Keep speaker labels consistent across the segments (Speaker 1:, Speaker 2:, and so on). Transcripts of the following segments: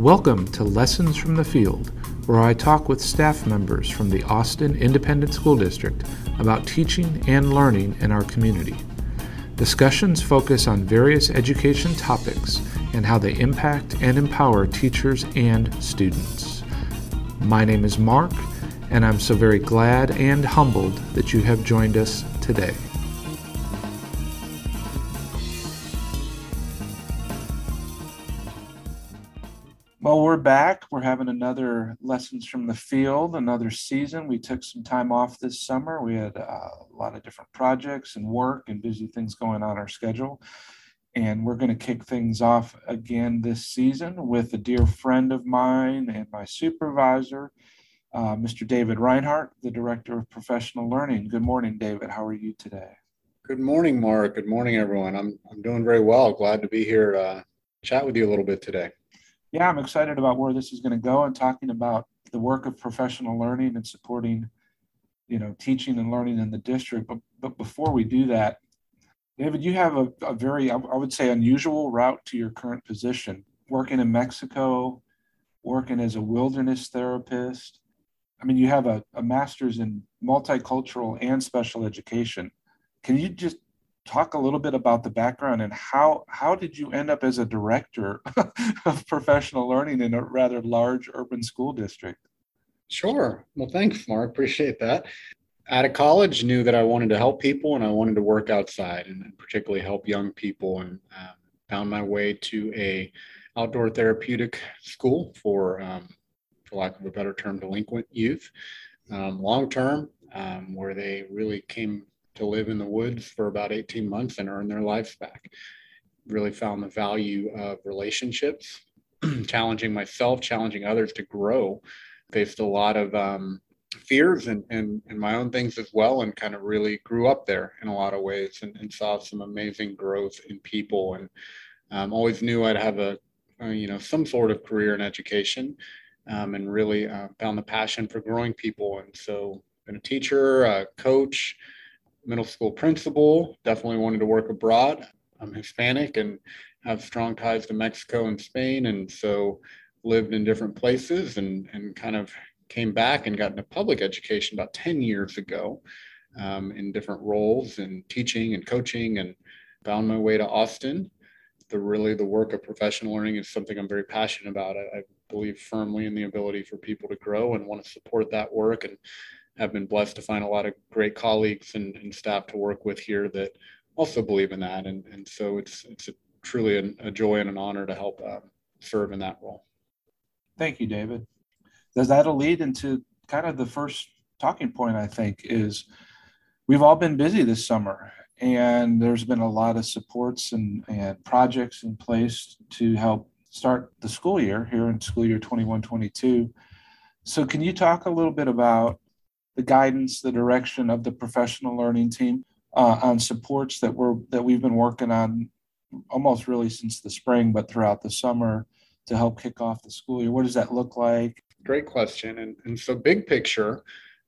Speaker 1: Welcome to Lessons from the Field, where I talk with staff members from the Austin Independent School District about teaching and learning in our community. Discussions focus on various education topics and how they impact and empower teachers and students. My name is Mark, and I'm so very glad and humbled that you have joined us today. Having another Lessons from the Field, another season. We took some time off this summer. We had uh, a lot of different projects and work and busy things going on our schedule. And we're going to kick things off again this season with a dear friend of mine and my supervisor, uh, Mr. David Reinhardt, the Director of Professional Learning. Good morning, David. How are you today?
Speaker 2: Good morning, Mark. Good morning, everyone. I'm, I'm doing very well. Glad to be here to chat with you a little bit today
Speaker 1: yeah, I'm excited about where this is going to go and talking about the work of professional learning and supporting, you know, teaching and learning in the district. But but before we do that, David, you have a, a very, I would say, unusual route to your current position, working in Mexico, working as a wilderness therapist. I mean, you have a, a master's in multicultural and special education. Can you just talk a little bit about the background and how how did you end up as a director of professional learning in a rather large urban school district?
Speaker 2: Sure. Well thanks mark. Appreciate that. Out of college knew that i wanted to help people and i wanted to work outside and particularly help young people and um, found my way to a outdoor therapeutic school for um, for lack of a better term delinquent youth um, long term um, where they really came to live in the woods for about 18 months and earn their lives back. Really found the value of relationships, challenging myself, challenging others to grow. Faced a lot of um, fears and, and, and my own things as well, and kind of really grew up there in a lot of ways and, and saw some amazing growth in people. And um, always knew I'd have a, a, you know, some sort of career in education. Um, and really uh, found the passion for growing people. And so, been a teacher, a coach, middle school principal, definitely wanted to work abroad. I'm Hispanic and have strong ties to Mexico and Spain. And so lived in different places and, and kind of came back and got into public education about 10 years ago um, in different roles and teaching and coaching and found my way to Austin. The really the work of professional learning is something I'm very passionate about. I, I believe firmly in the ability for people to grow and want to support that work and have been blessed to find a lot of great colleagues and, and staff to work with here that also believe in that. And, and so it's, it's a, truly a, a, joy and an honor to help uh, serve in that role.
Speaker 1: Thank you, David. Does that lead into kind of the first talking point, I think, is we've all been busy this summer and there's been a lot of supports and, and projects in place to help start the school year here in school year 21 22 so can you talk a little bit about the guidance, the direction of the professional learning team uh, on supports that we're that we've been working on almost really since the spring, but throughout the summer to help kick off the school year. What does that look like?
Speaker 2: Great question. And, and so, big picture,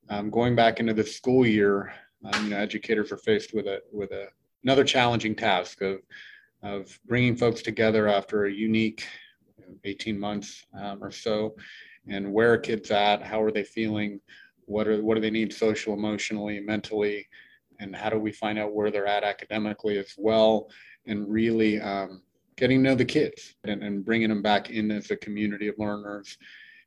Speaker 2: um, going back into the school year, um, you know, educators are faced with a with a another challenging task of of bringing folks together after a unique 18 months um, or so and where kids at how are they feeling what are what do they need social emotionally mentally and how do we find out where they're at academically as well and really um, getting to know the kids and, and bringing them back in as a community of learners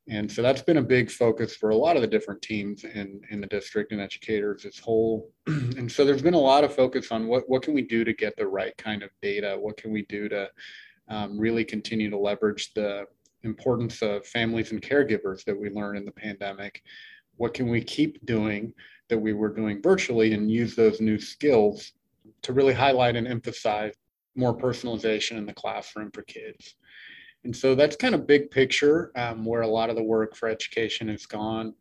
Speaker 2: and so that's been a big focus for a lot of the different teams in, in the district and educators as whole. and so there's been a lot of focus on what, what can we do to get the right kind of data? What can we do to um, really continue to leverage the importance of families and caregivers that we learned in the pandemic what can we keep doing that we were doing virtually and use those new skills to really highlight and emphasize more personalization in the classroom for kids. And so that's kind of big picture um, where a lot of the work for education has gone.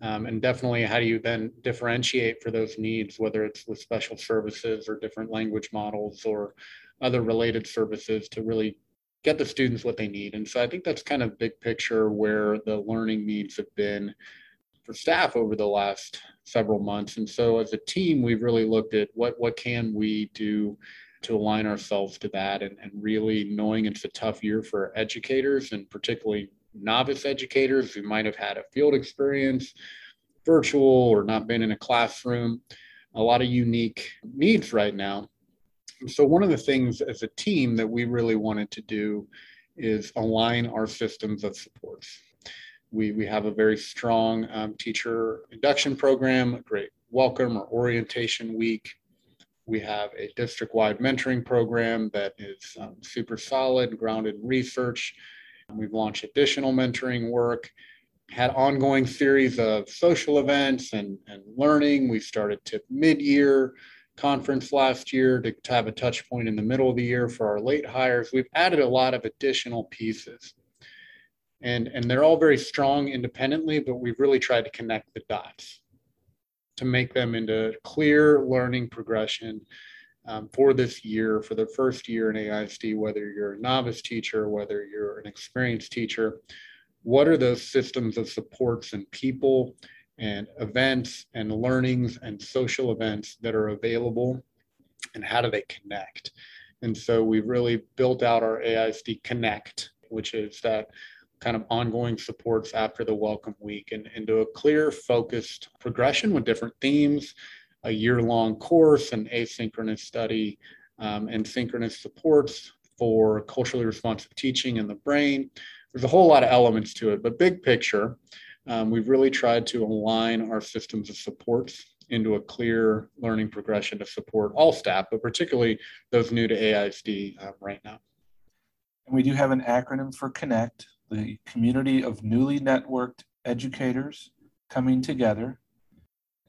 Speaker 2: Um, and definitely, how do you then differentiate for those needs, whether it's with special services or different language models or other related services to really get the students what they need. And so I think that's kind of big picture where the learning needs have been for staff over the last several months. And so as a team, we've really looked at what what can we do to align ourselves to that and, and really knowing it's a tough year for educators and particularly novice educators who might have had a field experience, virtual, or not been in a classroom. A lot of unique needs right now. So, one of the things as a team that we really wanted to do is align our systems of supports. We, we have a very strong um, teacher induction program, a great welcome or orientation week. We have a district wide mentoring program that is um, super solid, grounded in research. We've launched additional mentoring work, had ongoing series of social events and, and learning. We started TIP mid year conference last year to, to have a touch point in the middle of the year for our late hires. We've added a lot of additional pieces. And, and they're all very strong independently, but we've really tried to connect the dots to make them into clear learning progression um, for this year, for the first year in AISD, whether you're a novice teacher, whether you're an experienced teacher, what are those systems of supports and people and events and learnings and social events that are available and how do they connect? And so we've really built out our AISD Connect, which is that kind of ongoing supports after the welcome week and into a clear focused progression with different themes a year-long course an asynchronous study um, and synchronous supports for culturally responsive teaching in the brain. There's a whole lot of elements to it but big picture um, we've really tried to align our systems of supports into a clear learning progression to support all staff but particularly those new to aisd uh, right now.
Speaker 1: And we do have an acronym for connect the community of newly networked educators coming together.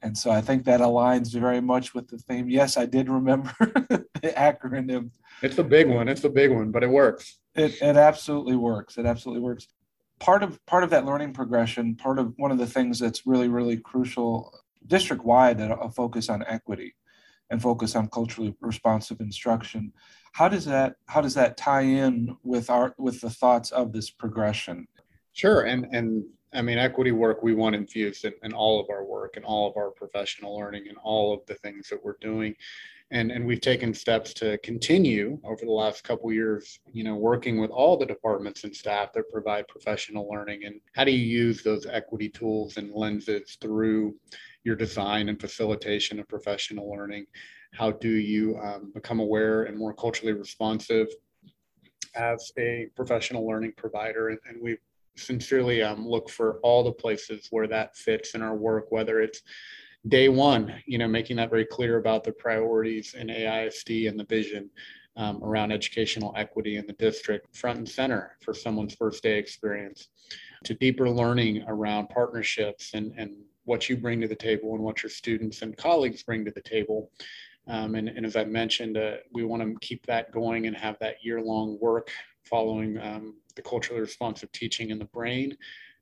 Speaker 1: And so I think that aligns very much with the theme. Yes, I did remember the acronym.
Speaker 2: It's a big one. It's a big one, but it works.
Speaker 1: It, it absolutely works. It absolutely works. Part of part of that learning progression, part of one of the things that's really, really crucial district wide that a focus on equity and focus on culturally responsive instruction. How does that how does that tie in with our with the thoughts of this progression?
Speaker 2: Sure and and i mean equity work we want infused in, in all of our work and all of our professional learning and all of the things that we're doing. And and we've taken steps to continue over the last couple years you know working with all the departments and staff that provide professional learning. And how do you use those equity tools and lenses through your design and facilitation of professional learning how do you um, become aware and more culturally responsive as a professional learning provider? And, and we sincerely um, look for all the places where that fits in our work, whether it's day one, you know, making that very clear about the priorities in AISD and the vision um, around educational equity in the district, front and center for someone's first day experience, to deeper learning around partnerships and, and what you bring to the table and what your students and colleagues bring to the table um, and, and, as I mentioned, uh, we want to keep that going and have that year long work following um, the culturally responsive teaching in the brain,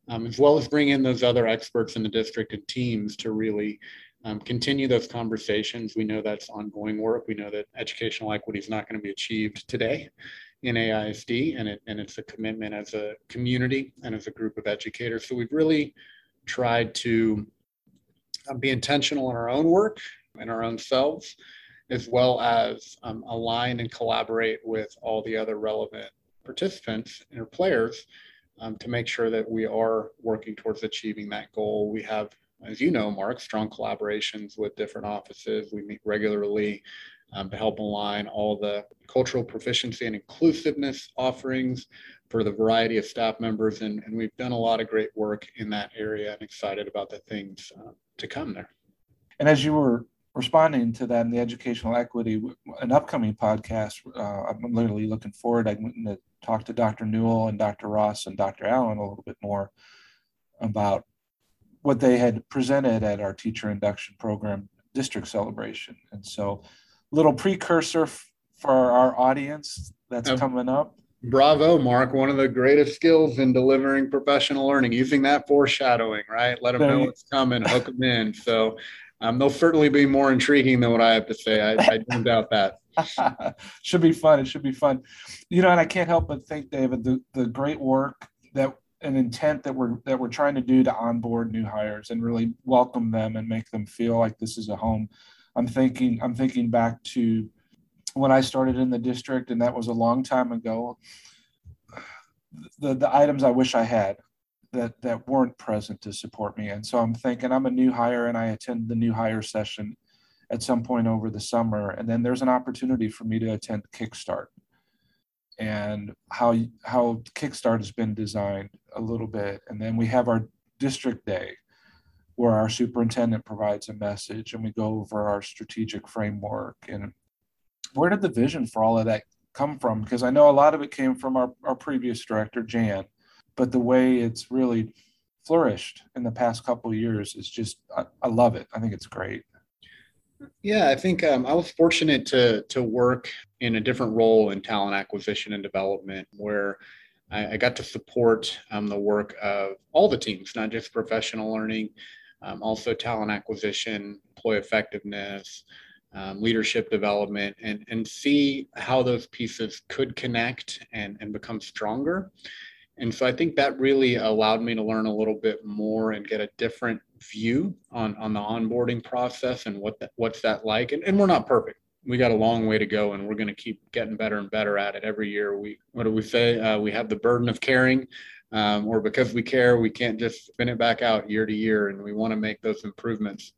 Speaker 2: um, as well as bring in those other experts in the district and teams to really um, continue those conversations. We know that's ongoing work. We know that educational equity is not going to be achieved today in AISD, and, it, and it's a commitment as a community and as a group of educators. So we've really tried to uh, be intentional in our own work in our own selves, as well as um, align and collaborate with all the other relevant participants and players um, to make sure that we are working towards achieving that goal. We have, as you know, Mark, strong collaborations with different offices. We meet regularly um, to help align all the cultural proficiency and inclusiveness offerings for the variety of staff members. And, and we've done a lot of great work in that area and excited about the things uh, to come there.
Speaker 1: And as you were responding to that in the educational equity, an upcoming podcast. Uh, I'm literally looking forward. I'm going to talk to Dr. Newell and Dr. Ross and Dr. Allen a little bit more about what they had presented at our teacher induction program district celebration. And so, little precursor f- for our audience that's oh, coming up.
Speaker 2: Bravo, Mark. One of the greatest skills in delivering professional learning, using that foreshadowing, right? Let them know what's coming, hook them in. So um, they'll certainly be more intriguing than what I have to say. I, I don't doubt that.
Speaker 1: should be fun. It should be fun. You know, and I can't help but think, David, the, the great work that an intent that we're that we're trying to do to onboard new hires and really welcome them and make them feel like this is a home. I'm thinking I'm thinking back to when I started in the district, and that was a long time ago, the, the items I wish I had that, that weren't present to support me. And so I'm thinking I'm a new hire and I attend the new hire session at some point over the summer. And then there's an opportunity for me to attend Kickstart and how, how Kickstart has been designed a little bit. And then we have our district day where our superintendent provides a message and we go over our strategic framework and where did the vision for all of that come from? Because I know a lot of it came from our, our previous director, Jan, but the way it's really flourished in the past couple years is just, I, I, love it. I think it's great.
Speaker 2: Yeah, I think um, I was fortunate to to work in a different role in talent acquisition and development, where I, I got to support um, the work of all the teams, not just professional learning, um, also talent acquisition, employee effectiveness, um, leadership development and, and see how those pieces could connect and, and become stronger. And so I think that really allowed me to learn a little bit more and get a different view on, on the onboarding process and what what's that like. And, and we're not perfect. We got a long way to go and we're going to keep getting better and better at it every year. We, what do we say? Uh, we have the burden of caring um, or because we care, we can't just spin it back out year to year and we want to make those improvements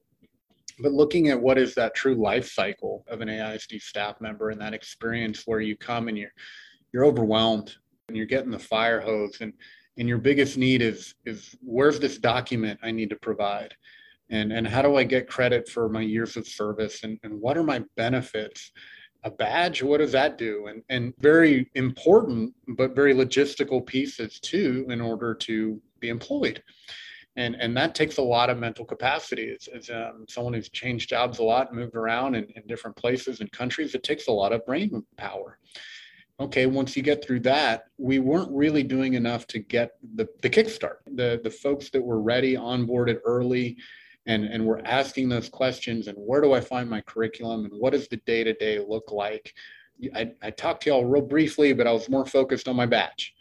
Speaker 2: but looking at what is that true life cycle of an AISD staff member and that experience where you come and you're you're overwhelmed and you're getting the fire hose and and your biggest need is is where's this document I need to provide? And and how do I get credit for my years of service? And, and what are my benefits? A badge what does that do? And and very important but very logistical pieces too in order to be employed and and that takes a lot of mental capacity. As, as um, someone who's changed jobs a lot moved around in, in different places and countries it takes a lot of brain power. Okay once you get through that we weren't really doing enough to get the, the kickstart. The the folks that were ready onboarded early and and we're asking those questions and where do i find my curriculum and what does the day-to-day look like? I, I talked to y'all real briefly but i was more focused on my batch.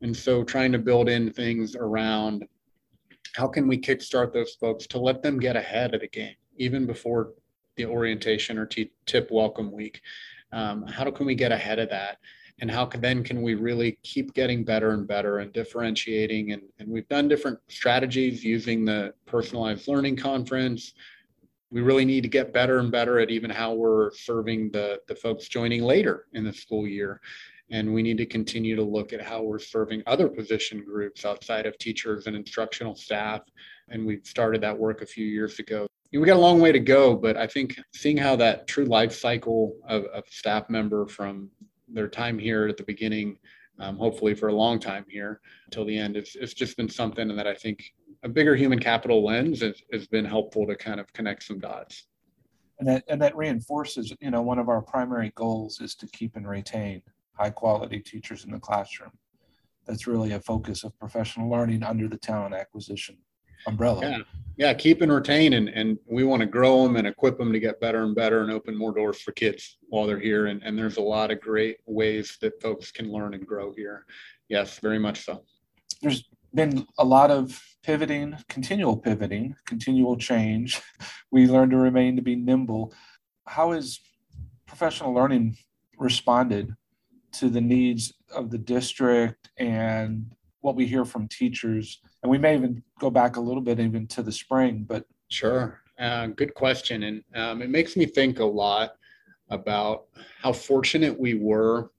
Speaker 2: And so trying to build in things around how can we kickstart those folks to let them get ahead of the game even before the orientation or t- tip welcome week? Um, how can we get ahead of that? And how can, then can we really keep getting better and better and differentiating? And, and we've done different strategies using the personalized learning conference. We really need to get better and better at even how we're serving the, the folks joining later in the school year and we need to continue to look at how we're serving other position groups outside of teachers and instructional staff. And we started that work a few years ago. We got a long way to go, but I think seeing how that true life cycle of, of staff member from their time here at the beginning, um, hopefully for a long time here until the end, it's, it's just been something that I think a bigger human capital lens has, has been helpful to kind of connect some dots.
Speaker 1: And that, and that reinforces, you know, one of our primary goals is to keep and retain high quality teachers in the classroom. That's really a focus of professional learning under the talent acquisition umbrella.
Speaker 2: Yeah, yeah keep and retain, and, and we want to grow them and equip them to get better and better and open more doors for kids while they're here. And, and there's a lot of great ways that folks can learn and grow here. Yes, very much so.
Speaker 1: There's been a lot of pivoting, continual pivoting, continual change. We learn to remain to be nimble. How has professional learning responded to the needs of the district and what we hear from teachers. And we may even go back a little bit even to the spring, but
Speaker 2: sure. Uh, good question. And um, it makes me think a lot about how fortunate we were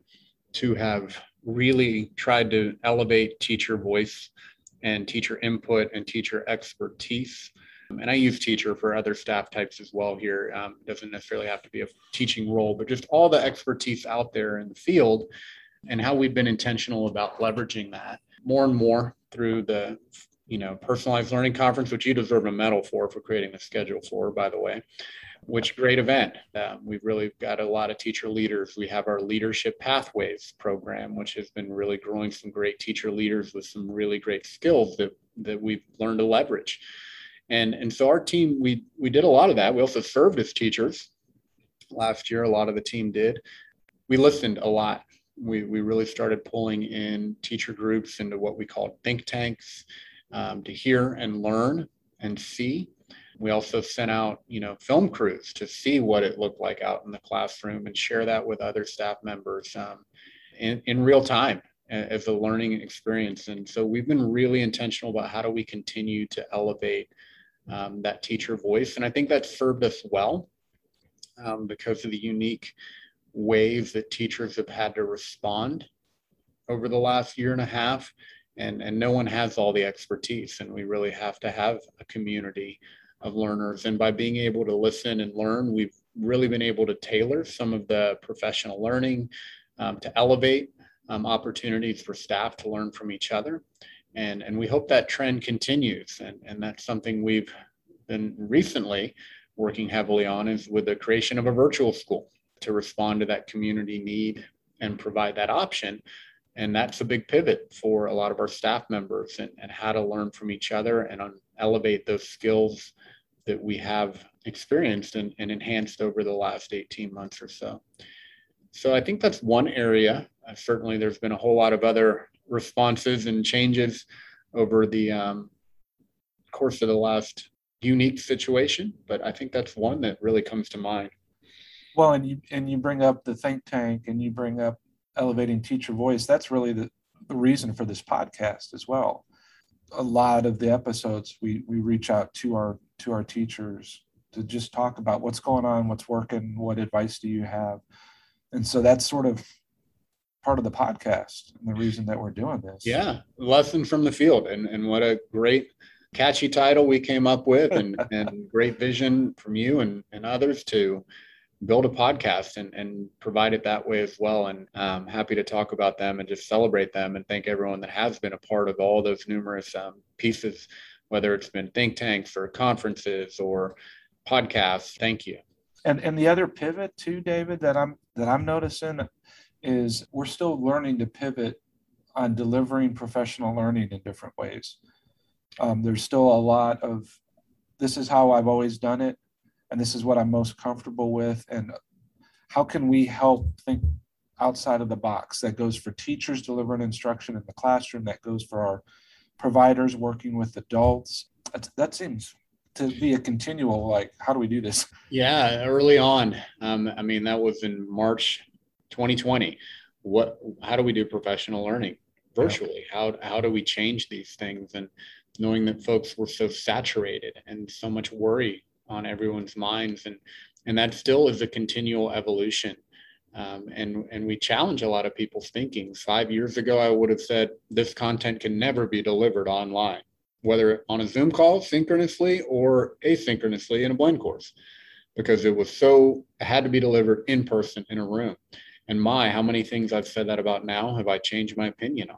Speaker 2: to have really tried to elevate teacher voice and teacher input and teacher expertise and I use teacher for other staff types as well here. Um, doesn't necessarily have to be a teaching role, but just all the expertise out there in the field and how we've been intentional about leveraging that more and more through the you know personalized learning conference which you deserve a medal for for creating the schedule for by the way which great event. Um, we've really got a lot of teacher leaders. We have our leadership pathways program which has been really growing some great teacher leaders with some really great skills that that we've learned to leverage and, and so our team, we, we did a lot of that. We also served as teachers last year. A lot of the team did. We listened a lot. We, we really started pulling in teacher groups into what we called think tanks um, to hear and learn and see We also sent out, you know, film crews to see what it looked like out in the classroom and share that with other staff members um, in, in real time as a learning experience. And so we've been really intentional about how do we continue to elevate um, that teacher voice. And I think that served us well um, because of the unique ways that teachers have had to respond over the last year and a half. And, and no one has all the expertise, and we really have to have a community of learners. And by being able to listen and learn, we've really been able to tailor some of the professional learning um, to elevate um, opportunities for staff to learn from each other. And, and we hope that trend continues. And, and that's something we've been recently working heavily on is with the creation of a virtual school to respond to that community need and provide that option. And that's a big pivot for a lot of our staff members and, and how to learn from each other and elevate those skills that we have experienced and, and enhanced over the last 18 months or so. So I think that's one area. Uh, certainly, there's been a whole lot of other responses and changes over the um, course of the last unique situation, but I think that's one that really comes to mind.
Speaker 1: Well, and you and you bring up the think tank, and you bring up elevating teacher voice. That's really the, the reason for this podcast as well. A lot of the episodes we we reach out to our to our teachers to just talk about what's going on, what's working, what advice do you have, and so that's sort of part of the podcast and the reason that we're doing this.
Speaker 2: Yeah, lesson from the field, and and what a great catchy title we came up with, and and great vision from you and and others to build a podcast and, and provide it that way as well. And I'm um, happy to talk about them and just celebrate them and thank everyone that has been a part of all those numerous um, pieces, whether it's been think tanks or conferences or podcasts. Thank you.
Speaker 1: And and the other pivot too, David, that I'm that I'm noticing is we're still learning to pivot on delivering professional learning in different ways. Um, there's still a lot of this is how I've always done it, and this is what I'm most comfortable with. And how can we help think outside of the box? That goes for teachers delivering instruction in the classroom, that goes for our providers working with adults. That, that seems to be a continual like how do we do this
Speaker 2: yeah early on um, i mean that was in march 2020 what how do we do professional learning virtually? Yeah. how how do we change these things? And knowing that folks were so saturated and so much worry on everyone's minds and and that still is a continual evolution. Um, and and we challenge a lot of people's thinking. Five years ago i would have said this content can never be delivered online whether on a zoom call synchronously or asynchronously in a blend course because it was so it had to be delivered in person in a room and my how many things i've said that about now have i changed my opinion on?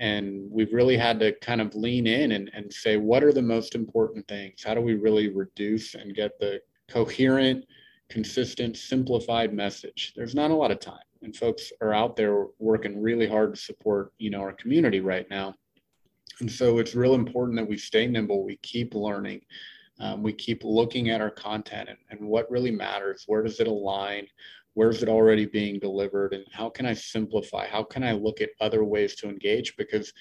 Speaker 2: And we've really had to kind of lean in and, and say what are the most important things? How do we really reduce and get the coherent consistent simplified message? There's not a lot of time. And folks are out there working really hard to support you know our community right now. And so it's real important that we stay nimble. We keep learning. Um, we keep looking at our content and, and what really matters. Where does it align where's it already being delivered and how can i simplify? How can i look at other ways to engage? Because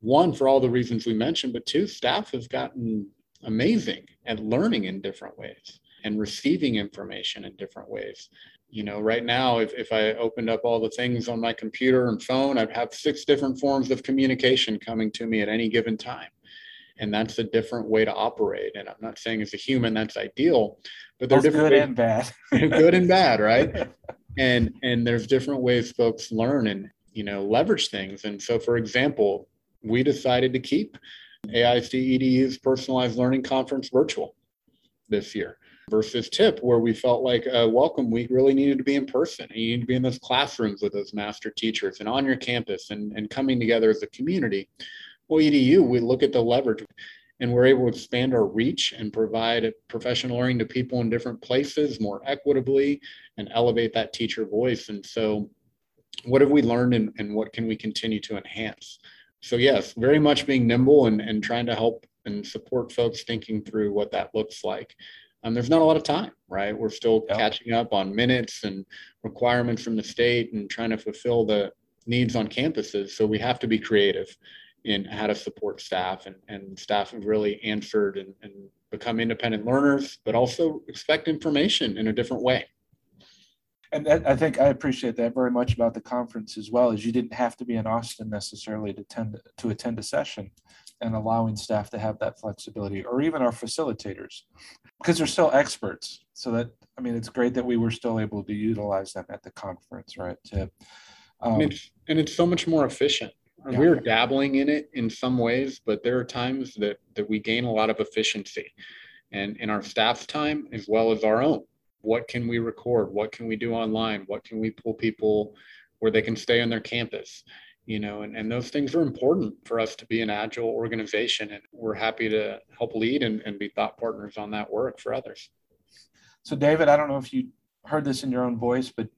Speaker 2: one for all the reasons we mentioned but two staff has gotten amazing at learning in different ways and receiving information in different ways. You know right now if, if i opened up all the things on my computer and phone i'd have six different forms of communication coming to me at any given time and that's a different way to operate. And i'm not saying as a human that's ideal but they're different
Speaker 1: good ways, and bad.
Speaker 2: Good and bad right? And and there's different ways folks learn and you know leverage things. And so for example we decided to keep AISD EDU's personalized learning conference virtual this year versus tip where we felt like uh, welcome week really needed to be in person. And you need to be in those classrooms with those master teachers and on your campus and, and coming together as a community well, EDU, we look at the leverage and we're able to expand our reach and provide professional learning to people in different places more equitably and elevate that teacher voice. And so, what have we learned and, and what can we continue to enhance? So, yes, very much being nimble and, and trying to help and support folks thinking through what that looks like. Um, there's not a lot of time, right? We're still catching up on minutes and requirements from the state and trying to fulfill the needs on campuses. So we have to be creative in how to support staff and, and staff have really answered and, and become independent learners, but also expect information in a different way.
Speaker 1: And I think I appreciate that very much about the conference as well, as you didn't have to be in Austin necessarily to attend to attend a session and allowing staff to have that flexibility or even our facilitators because they're still experts. So that I mean it's great that we were still able to utilize them at the conference, right? To,
Speaker 2: um, and, it's, and it's so much more efficient. We're dabbling in it in some ways, but there are times that that we gain a lot of efficiency and in our staff's time as well as our own. What can we record? What can we do online? What can we pull people where they can stay on their campus? You know, and, and those things are important for us to be an agile organization. And we're happy to help lead and, and be thought partners on that work for others.
Speaker 1: So, David, I don't know if you heard this in your own voice, but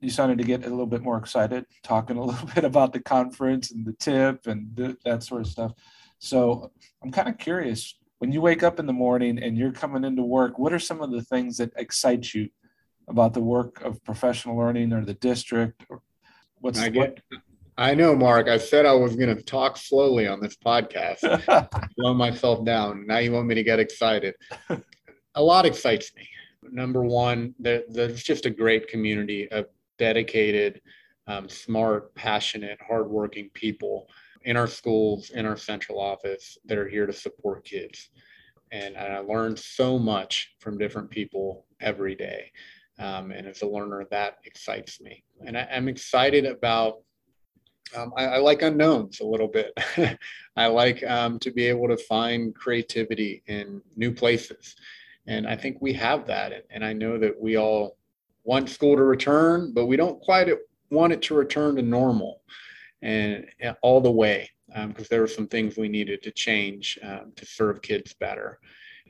Speaker 1: you, started to get a little bit more excited talking a little bit about the conference and the tip and th- that sort of stuff. So I'm kind of curious when you wake up in the morning and you're coming into work, what are some of the things that excite you about the work of professional learning or the district? Or
Speaker 2: what's I get, what? I know, Mark. I said I was going to talk slowly on this podcast, slow myself down. Now you want me to get excited. a lot excites me. Number one, there, there's just a great community of dedicated, um, smart, passionate, hardworking people in our schools, in our central office that are here to support kids. And, I learned so much from different people every day. Um, and as a learner, that excites me. And I, am excited about, um, I, I, like unknowns a little bit. I like um, to be able to find creativity in new places. And I think we have that. And I know that we all want school to return, but we don't quite want it to return to normal and all the way because um, there were some things we needed to change um, to serve kids better.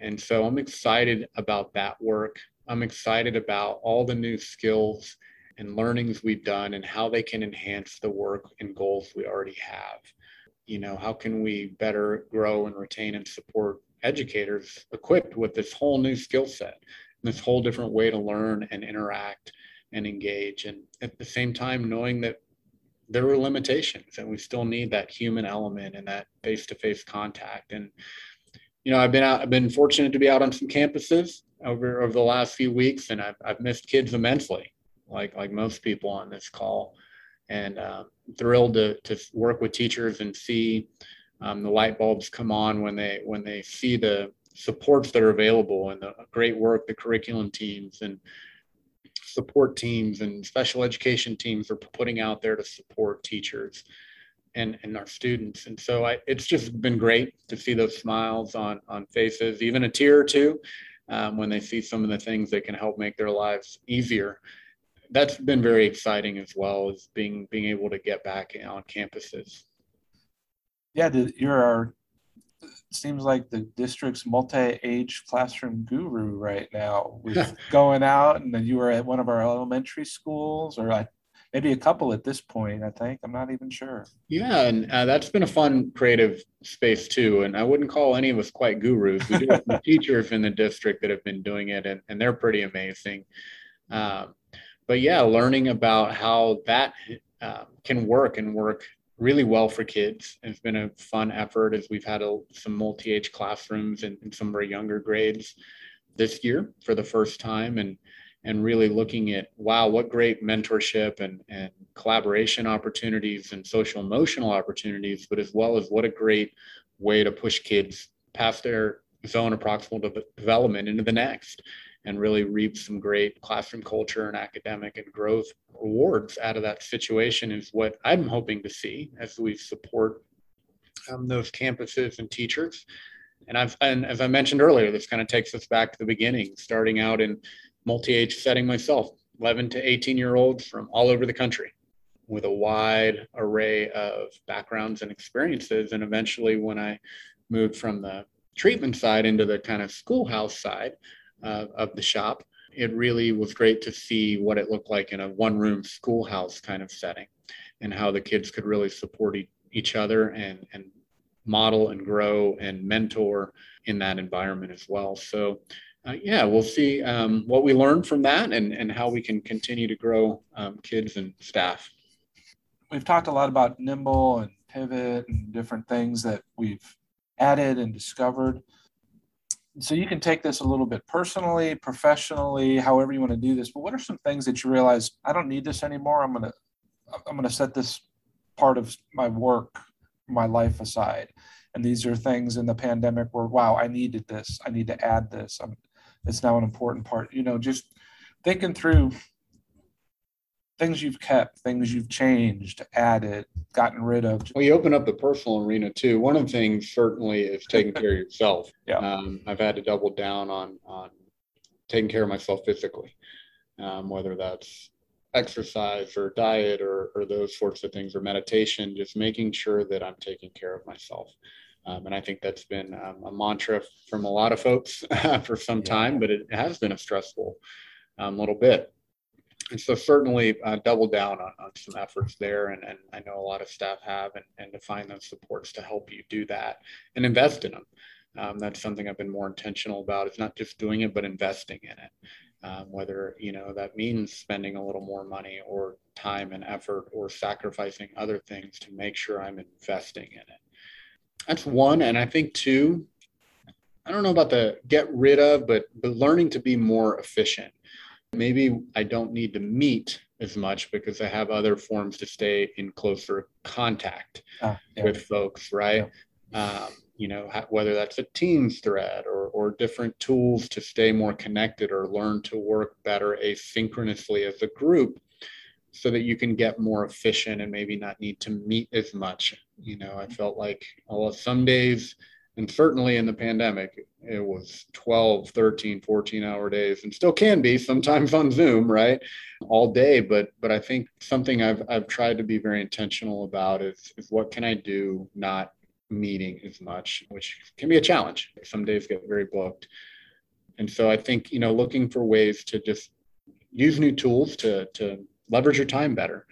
Speaker 2: And so I'm excited about that work. I'm excited about all the new skills and learnings we've done and how they can enhance the work and goals we already have. You know, how can we better grow and retain and support educators equipped with this whole new skill set, this whole different way to learn and interact and engage. And at the same time, knowing that there are limitations and we still need that human element and that face-to-face contact. And, you know, I've been out, I've been fortunate to be out on some campuses over, over the last few weeks and I've, I've missed kids immensely, like, like most people on this call and uh, thrilled to, to work with teachers and see um, the light bulbs come on when they when they see the supports that are available and the great work the curriculum teams and support teams and special education teams are putting out there to support teachers and, and our students. And so I, it's just been great to see those smiles on, on faces, even a tear or two um, when they see some of the things that can help make their lives easier. That's been very exciting as well as being being able to get back on campuses.
Speaker 1: Yeah, you're our seems like the district's multi-age classroom guru right now with going out and then you were at one of our elementary schools or maybe a couple at this point i think. I'm not even sure.
Speaker 2: Yeah and uh, that's been a fun creative space too and i wouldn't call any of us quite gurus. We do have some teachers in the district that have been doing it and, and they're pretty amazing. Um, but yeah learning about how that uh, can work and work really well for kids. It's been a fun effort as we've had a, some multi-age classrooms in, in, some of our younger grades this year for the first time and and really looking at wow what great mentorship and, and collaboration opportunities and social emotional opportunities but as well as what a great way to push kids past their zone of proximal de- development into the next and really reap some great classroom culture and academic and growth rewards out of that situation is what I'm hoping to see as we support um, those campuses and teachers. And I've, and as I mentioned earlier, this kind of takes us back to the beginning, starting out in multi-age setting myself, 11 to 18 year olds from all over the country with a wide array of backgrounds and experiences. And eventually when I moved from the treatment side into the kind of schoolhouse side, uh, of the shop. It really was great to see what it looked like in a one room schoolhouse kind of setting and how the kids could really support e- each other and, and model and grow and mentor in that environment as well. So, uh, yeah, we'll see um, what we learn from that and, and how we can continue to grow um, kids and staff.
Speaker 1: We've talked a lot about Nimble and Pivot and different things that we've added and discovered so you can take this a little bit personally, professionally, however you want to do this. But what are some things that you realize I don't need this anymore? I'm gonna I'm gonna set this part of my work, my life aside. And these are things in the pandemic where wow, I needed this. I need to add this. I'm, it's now an important part. You know, just thinking through things you've kept, things you've changed, added, gotten rid of.
Speaker 2: Well, you open up the personal arena too. One of the things certainly is taking care of yourself.
Speaker 1: Yeah.
Speaker 2: Um, I've had to double down on on taking care of myself physically, um, whether that's exercise or diet or, or those sorts of things or meditation, just making sure that I'm taking care of myself. Um, and I think that's been um, a mantra from a lot of folks for some time, but it has been a stressful um, little bit and so certainly uh, double down on, on some efforts there and, and i know a lot of staff have and, and to find those supports to help you do that and invest in them um, that's something i've been more intentional about. It's not just doing it but investing in it. Um, whether you know that means spending a little more money or time and effort or sacrificing other things to make sure i'm investing in it. That's one and i think two i don't know about the get rid of but but learning to be more efficient maybe I don't need to meet as much because I have other forms to stay in closer contact ah, yeah. with folks, right? Yeah. Um, you know, whether that's a Teams thread or, or different tools to stay more connected or learn to work better asynchronously as a group so that you can get more efficient and maybe not need to meet as much. You know, I felt like well, some days and certainly in the pandemic it was 12 13 14 hour days and still can be sometimes on zoom right all day. But but i think something i've i've tried to be very intentional about is is what can i do not meeting as much which can be a challenge. Some days get very booked. And so i think you know looking for ways to just use new tools to to leverage your time better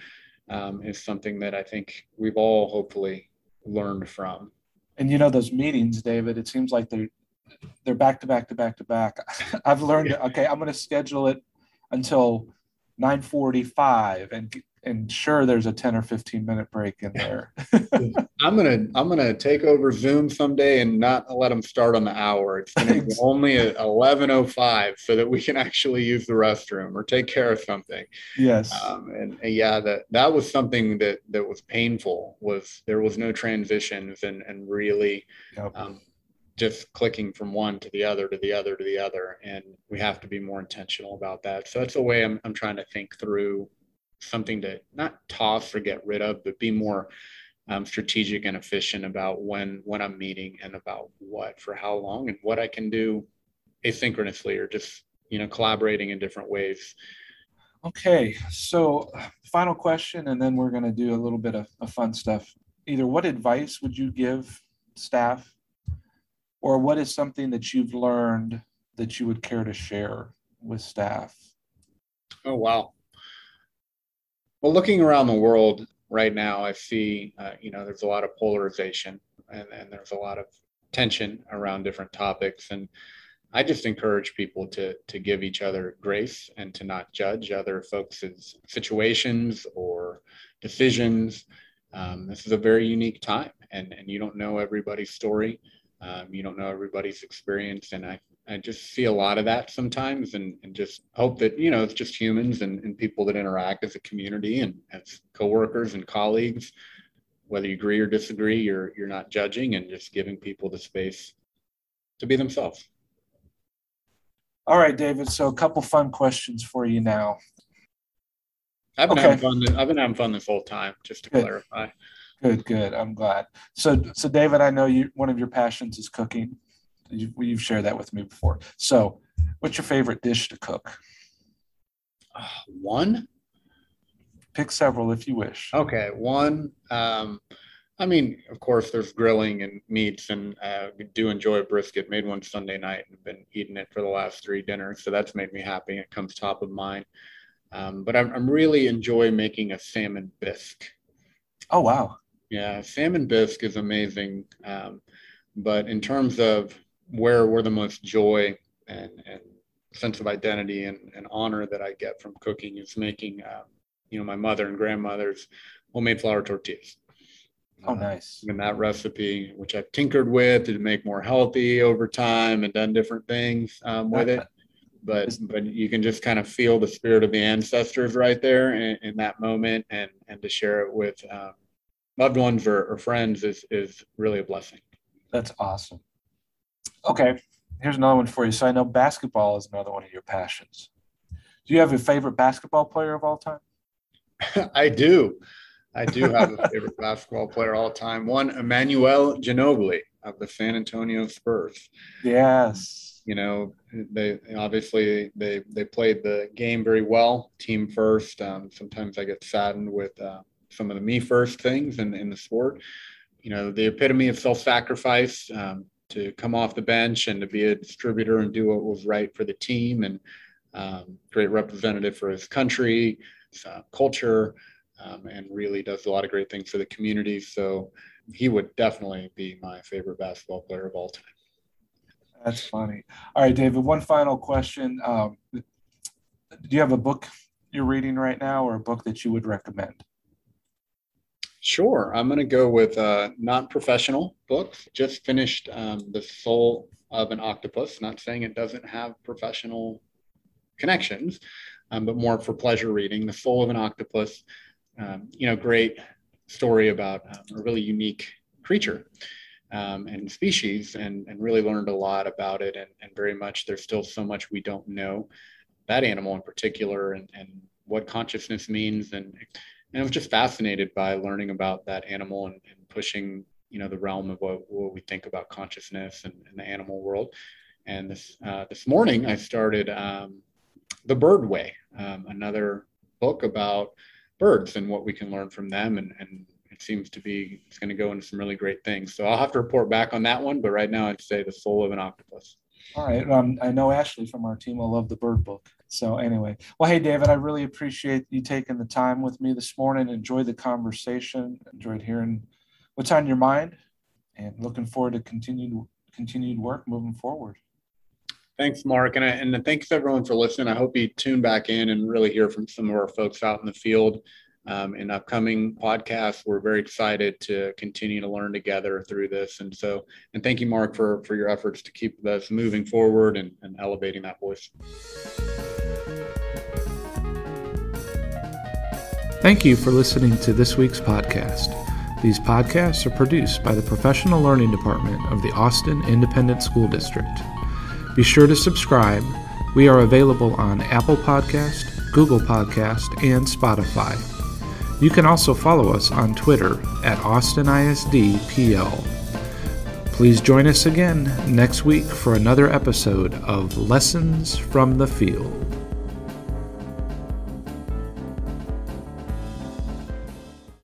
Speaker 2: um, is something that i think we've all hopefully learned from
Speaker 1: and you know those meetings, David. It seems like they're they're back to back to back to back. I've learned. Okay, I'm going to schedule it until 9:45, and and sure there's a 10 or 15 minute break in there.
Speaker 2: I'm gonna i'm gonna take over zoom someday and not let them start on the hour. It's gonna be only at 1105 so that we can actually use the restroom or take care of something.
Speaker 1: Yes.
Speaker 2: Um, and, and, yeah that that was something that that was painful was there was no transitions and and really yep. um, just clicking from one to the other to the other to the other. And we have to be more intentional about that. So that's the way i'm, I'm trying to think through something to not toss or get rid of, but be more um, strategic and efficient about when when I'm meeting and about what for how long and what I can do asynchronously or just you know collaborating in different ways.
Speaker 1: Okay, so final question, and then we're going to do a little bit of, of fun stuff. Either what advice would you give staff, or what is something that you've learned that you would care to share with staff?
Speaker 2: Oh wow. Well, looking around the world right now, I see, uh, you know, there's a lot of polarization and, and there's a lot of tension around different topics. And I just encourage people to to give each other grace and to not judge other folks' situations or decisions. Um, this is a very unique time, and and you don't know everybody's story, um, you don't know everybody's experience, and I I just see a lot of that sometimes and, and just hope that, you know, it's just humans and, and people that interact as a community and as coworkers and colleagues, whether you agree or disagree, you're, you're not judging and just giving people the space to be themselves.
Speaker 1: All right, David. So a couple fun questions for you now.
Speaker 2: I've been okay. having fun. I've been having fun this whole time, just to good. clarify.
Speaker 1: Good, good. I'm glad. So, so David, I know you. One of your passions is cooking. You've, you've shared that with me before. So, what's your favorite dish to cook?
Speaker 2: Uh, one.
Speaker 1: Pick several if you wish.
Speaker 2: Okay, one. Um, I mean, of course, there's grilling and meats, and uh, do enjoy brisket. Made one Sunday night and been eating it for the last three dinners, so that's made me happy. It comes top of mind. Um, but I'm, I'm really enjoy making a salmon bisque.
Speaker 1: Oh wow!
Speaker 2: Yeah, salmon bisque is amazing. Um, but in terms of where where the most joy and, and sense of identity and, and honor that I get from cooking is making, uh, you know, my mother and grandmother's homemade flour tortillas.
Speaker 1: Oh, uh, nice.
Speaker 2: And that recipe, which I've tinkered with to make more healthy over time and done different things um, with it. But but you can just kind of feel the spirit of the ancestors right there in, in that moment, and and to share it with um, loved ones or, or friends is is really a blessing.
Speaker 1: That's awesome. Okay, here's another one for you. So I know basketball is another one of your passions. Do you have a favorite basketball player of all time?
Speaker 2: I do. I do have a favorite basketball player all time. One, Emanuel Ginobili of the San Antonio Spurs.
Speaker 1: Yes.
Speaker 2: You know, they obviously they they played the game very well, team first. Um, sometimes I get saddened with uh, some of the me first things in, in the sport. You know, the epitome of self-sacrifice um, to come off the bench and to be a distributor and do what was right for the team and um, great representative for his country, his, uh, culture um, and really does a lot of great things for the community. So he would definitely be my favorite basketball player of all time.
Speaker 1: That's funny. All right, David, one final question. Um, do you have a book you're reading right now or a book that you would recommend?
Speaker 2: Sure. I'm going to go with uh, non professional books. Just finished um, The Soul of an Octopus. Not saying it doesn't have professional connections, um, but more for pleasure reading. The Soul of an Octopus um, you know, great story about um, a really unique creature um, and species and, and really learned a lot about it. And, and very much there's still so much we don't know that animal in particular and, and what consciousness means. And, and I was just fascinated by learning about that animal and, and pushing, you know, the realm of what, what we think about consciousness and, and the animal world. And this, uh, this morning I started um, The Bird Way, um, another book about birds and what we can learn from them. And, and it seems to be it's going to go into some really great things. So I'll have to report back on that one. But right now, I'd say the soul of an octopus.
Speaker 1: All right. Um, I know Ashley from our team will love the bird book. So anyway, well, hey David, I really appreciate you taking the time with me this morning. Enjoyed the conversation. Enjoyed hearing what's on your mind, and looking forward to continued continued work moving forward.
Speaker 2: Thanks, Mark. And, and thanks everyone for listening. I hope you tune back in and really hear from some of our folks out in the field um, in upcoming podcasts. We're very excited to continue to learn together through this. And so, and thank you, Mark, for, for your efforts to keep us moving forward and, and elevating that voice.
Speaker 1: Thank you for listening to this week's podcast. These podcasts are produced by the Professional Learning Department of the Austin Independent School District. Be sure to subscribe. We are available on Apple Podcast, Google Podcast, and Spotify. You can also follow us on Twitter at AustinISDPL. Please join us again next week for another episode of Lessons from the Field.